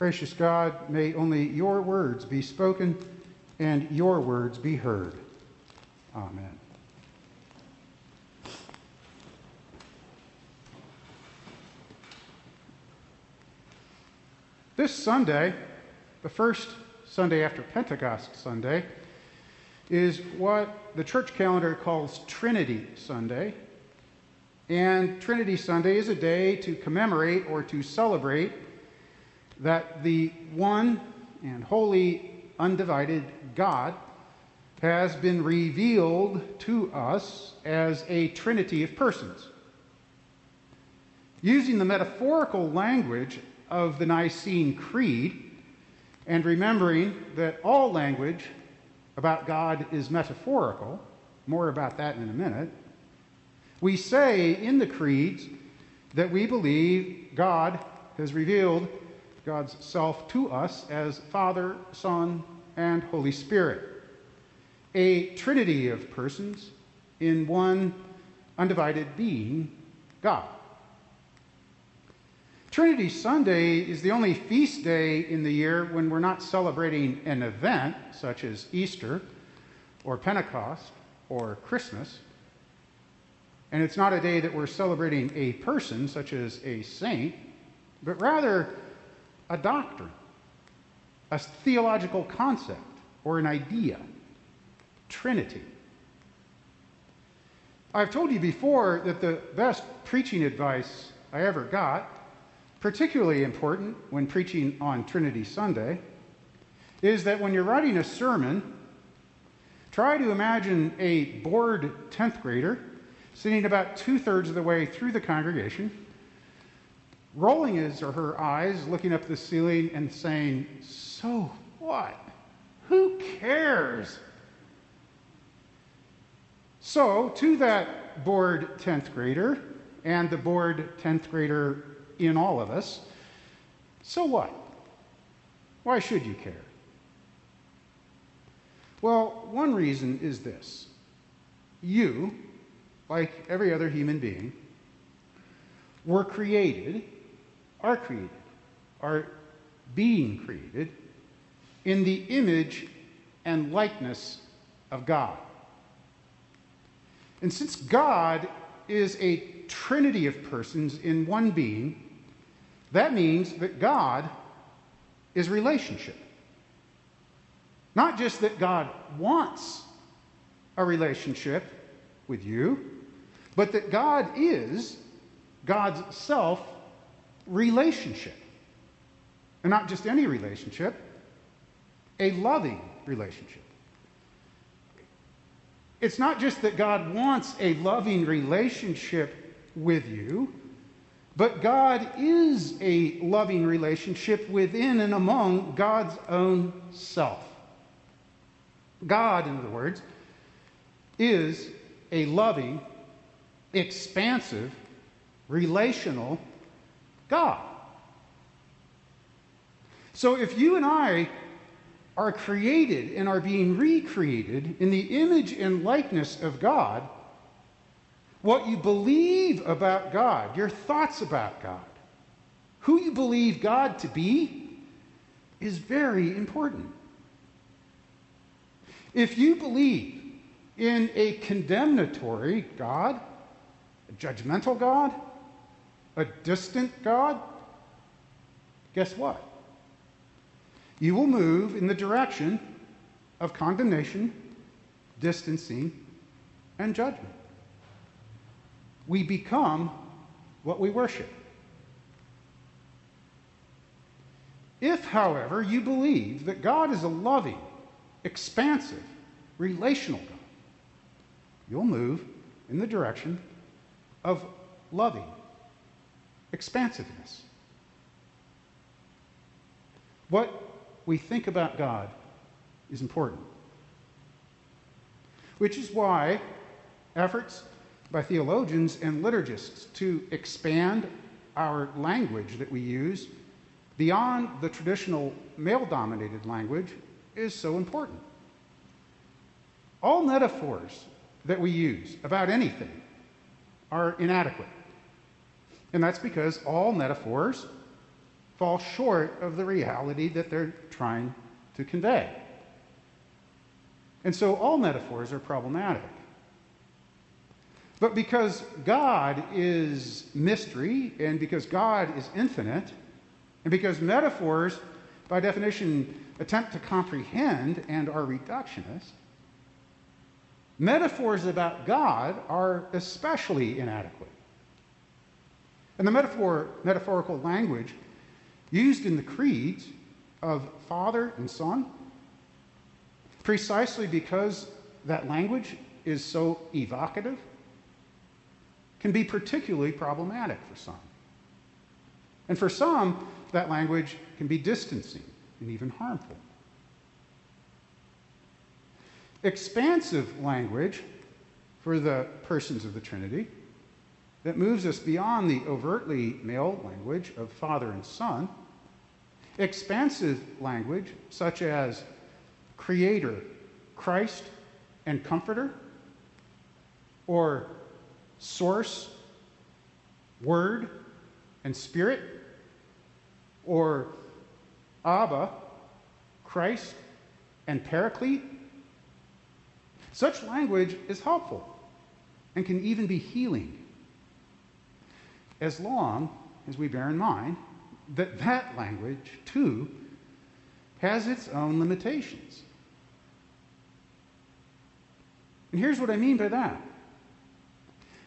Gracious God, may only your words be spoken and your words be heard. Amen. This Sunday, the first Sunday after Pentecost Sunday, is what the church calendar calls Trinity Sunday. And Trinity Sunday is a day to commemorate or to celebrate that the one and holy, undivided God has been revealed to us as a trinity of persons. Using the metaphorical language of the Nicene Creed, and remembering that all language about God is metaphorical, more about that in a minute, we say in the creeds that we believe God has revealed God's self to us as Father, Son, and Holy Spirit. A trinity of persons in one undivided being, God. Trinity Sunday is the only feast day in the year when we're not celebrating an event such as Easter or Pentecost or Christmas. And it's not a day that we're celebrating a person such as a saint, but rather a doctrine, a theological concept, or an idea. Trinity. I've told you before that the best preaching advice I ever got particularly important when preaching on Trinity Sunday, is that when you're writing a sermon, try to imagine a bored 10th grader sitting about two thirds of the way through the congregation, rolling his or her eyes, looking up at the ceiling, and saying, So what? Who cares? So, to that bored 10th grader and the bored 10th grader in all of us. So what? Why should you care? Well, one reason is this you, like every other human being, were created, are created, are being created in the image and likeness of God. And since God is a trinity of persons in one being, that means that God is relationship. Not just that God wants a relationship with you, but that God is God's self relationship. And not just any relationship, a loving relationship. It's not just that God wants a loving relationship with you, but God is a loving relationship within and among God's own self. God, in other words, is a loving, expansive, relational God. So if you and I are created and are being recreated in the image and likeness of God, what you believe about God, your thoughts about God, who you believe God to be, is very important. If you believe in a condemnatory God, a judgmental God, a distant God, guess what? You will move in the direction of condemnation, distancing, and judgment we become what we worship. If, however, you believe that God is a loving, expansive, relational God, you'll move in the direction of loving, expansiveness. What we think about God is important. Which is why efforts by theologians and liturgists to expand our language that we use beyond the traditional male dominated language is so important. All metaphors that we use about anything are inadequate. And that's because all metaphors fall short of the reality that they're trying to convey. And so all metaphors are problematic. But because God is mystery, and because God is infinite, and because metaphors, by definition, attempt to comprehend and are reductionist, metaphors about God are especially inadequate. And the metaphor, metaphorical language used in the creeds of Father and Son, precisely because that language is so evocative, can be particularly problematic for some. And for some, that language can be distancing and even harmful. Expansive language for the persons of the Trinity that moves us beyond the overtly male language of Father and Son. Expansive language such as Creator, Christ, and Comforter, or Source, Word, and Spirit, or Abba, Christ, and Paraclete. Such language is helpful and can even be healing as long as we bear in mind that that language, too, has its own limitations. And here's what I mean by that.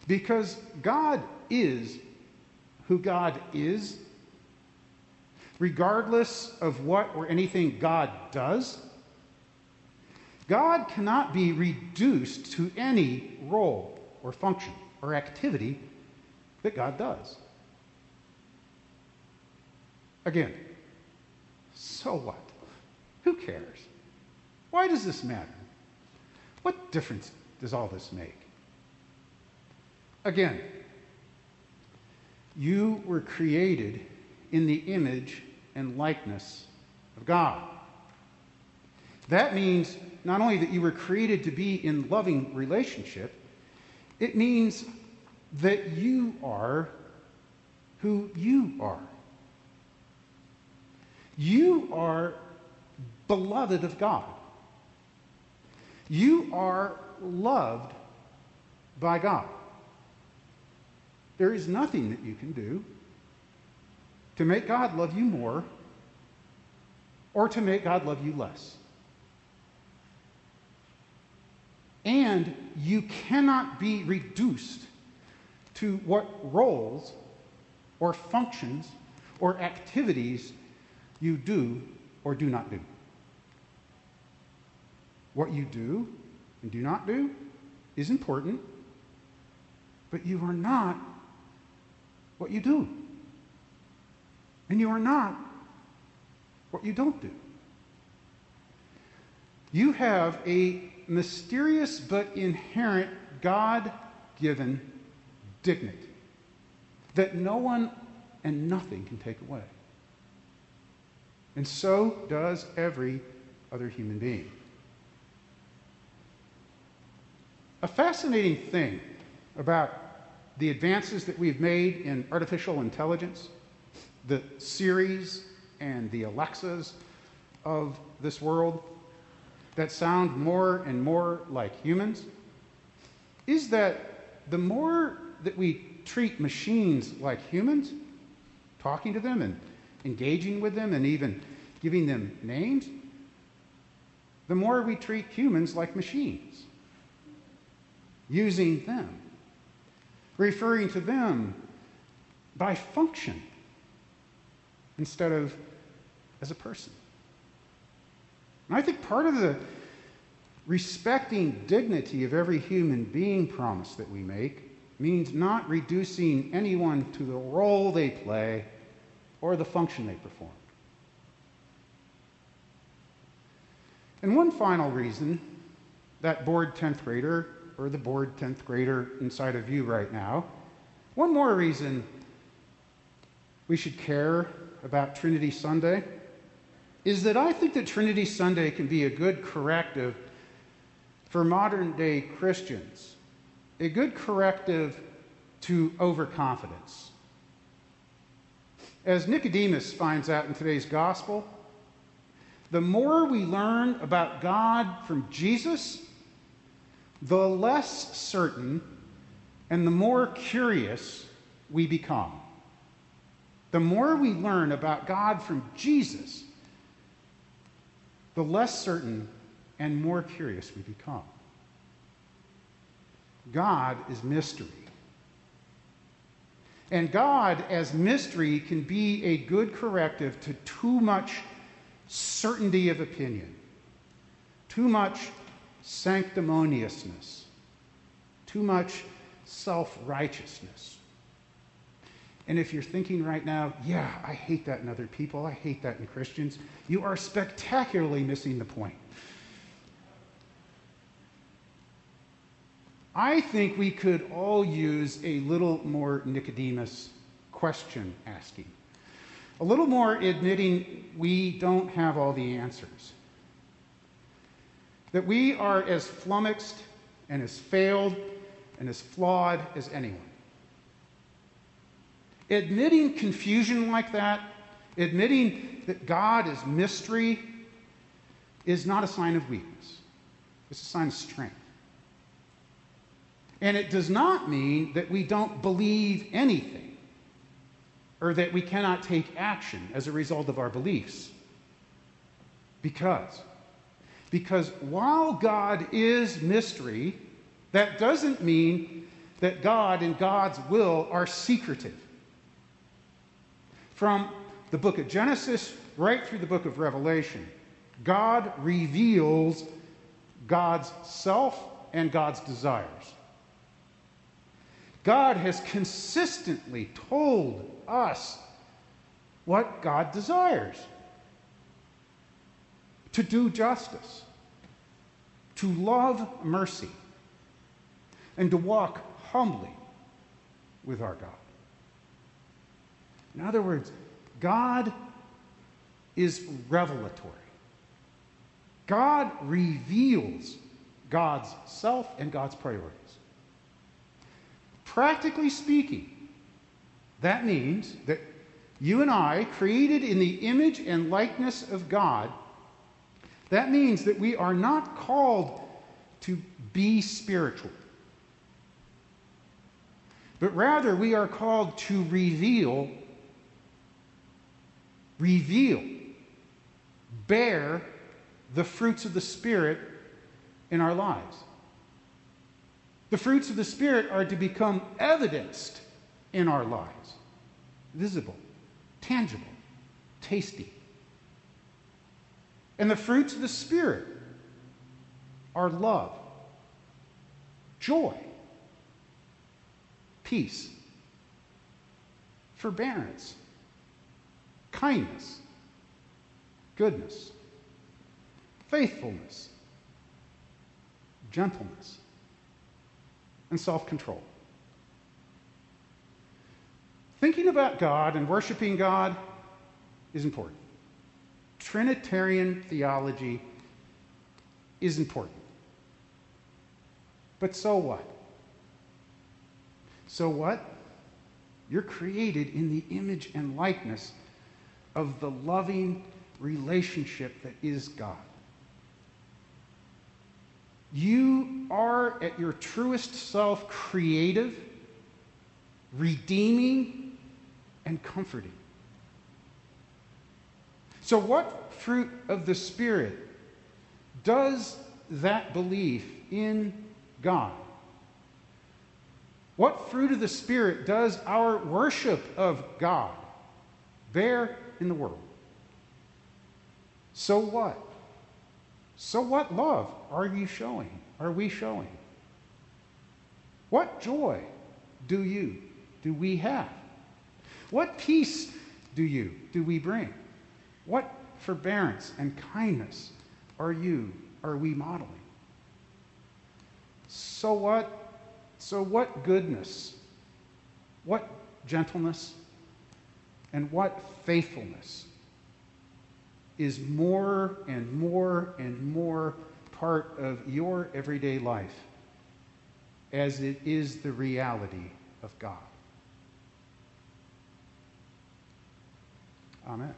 Because God is who God is, regardless of what or anything God does, God cannot be reduced to any role or function or activity that God does. Again, so what? Who cares? Why does this matter? What difference does all this make? Again, you were created in the image and likeness of God. That means not only that you were created to be in loving relationship, it means that you are who you are. You are beloved of God. You are loved by God. There is nothing that you can do to make God love you more or to make God love you less. And you cannot be reduced to what roles or functions or activities you do or do not do. What you do and do not do is important, but you are not what you do. And you are not what you don't do. You have a mysterious but inherent God given dignity that no one and nothing can take away. And so does every other human being. A fascinating thing about the advances that we've made in artificial intelligence, the Siris and the Alexas of this world that sound more and more like humans, is that the more that we treat machines like humans, talking to them and engaging with them and even giving them names, the more we treat humans like machines, using them, referring to them by function instead of as a person. And I think part of the respecting dignity of every human being promise that we make means not reducing anyone to the role they play or the function they perform. And one final reason that bored 10th grader or the bored 10th grader inside of you right now, one more reason we should care about Trinity Sunday is that I think that Trinity Sunday can be a good corrective for modern day Christians a good corrective to overconfidence. As Nicodemus finds out in today's gospel, the more we learn about God from Jesus, the less certain and the more curious we become. The more we learn about God from Jesus, the less certain and more curious we become. God is mystery. And God, as mystery, can be a good corrective to too much certainty of opinion, too much sanctimoniousness, too much self righteousness. And if you're thinking right now, yeah, I hate that in other people, I hate that in Christians, you are spectacularly missing the point. I think we could all use a little more Nicodemus question asking, a little more admitting we don't have all the answers, that we are as flummoxed and as failed and as flawed as anyone. Admitting confusion like that, admitting that God is mystery, is not a sign of weakness, it's a sign of strength. And it does not mean that we don't believe anything or that we cannot take action as a result of our beliefs. Because, because while God is mystery, that doesn't mean that God and God's will are secretive. From the book of Genesis right through the book of Revelation, God reveals God's self and God's desires. God has consistently told us what God desires to do justice, to love mercy, and to walk humbly with our God. In other words, God is revelatory. God reveals God's self and God's priorities. Practically speaking, that means that you and I, created in the image and likeness of God, that means that we are not called to be spiritual, but rather we are called to reveal, reveal, bear the fruits of the Spirit in our lives. The fruits of the Spirit are to become evidenced in our lives visible, tangible, tasty. And the fruits of the Spirit are love, joy, peace, forbearance, kindness, goodness, faithfulness, gentleness and self control. Thinking about God and worshiping God is important. Trinitarian theology is important. But so what? So what? You're created in the image and likeness of the loving relationship that is God. You are at your truest self creative, redeeming, and comforting. So, what fruit of the Spirit does that belief in God? What fruit of the Spirit does our worship of God bear in the world? So what? So, what love are you showing? Are we showing? What joy do you, do we have? What peace do you, do we bring? What forbearance and kindness are you, are we modeling? So what? So what goodness? What gentleness? And what faithfulness is more and more and more part of your everyday life as it is the reality of God. Amen.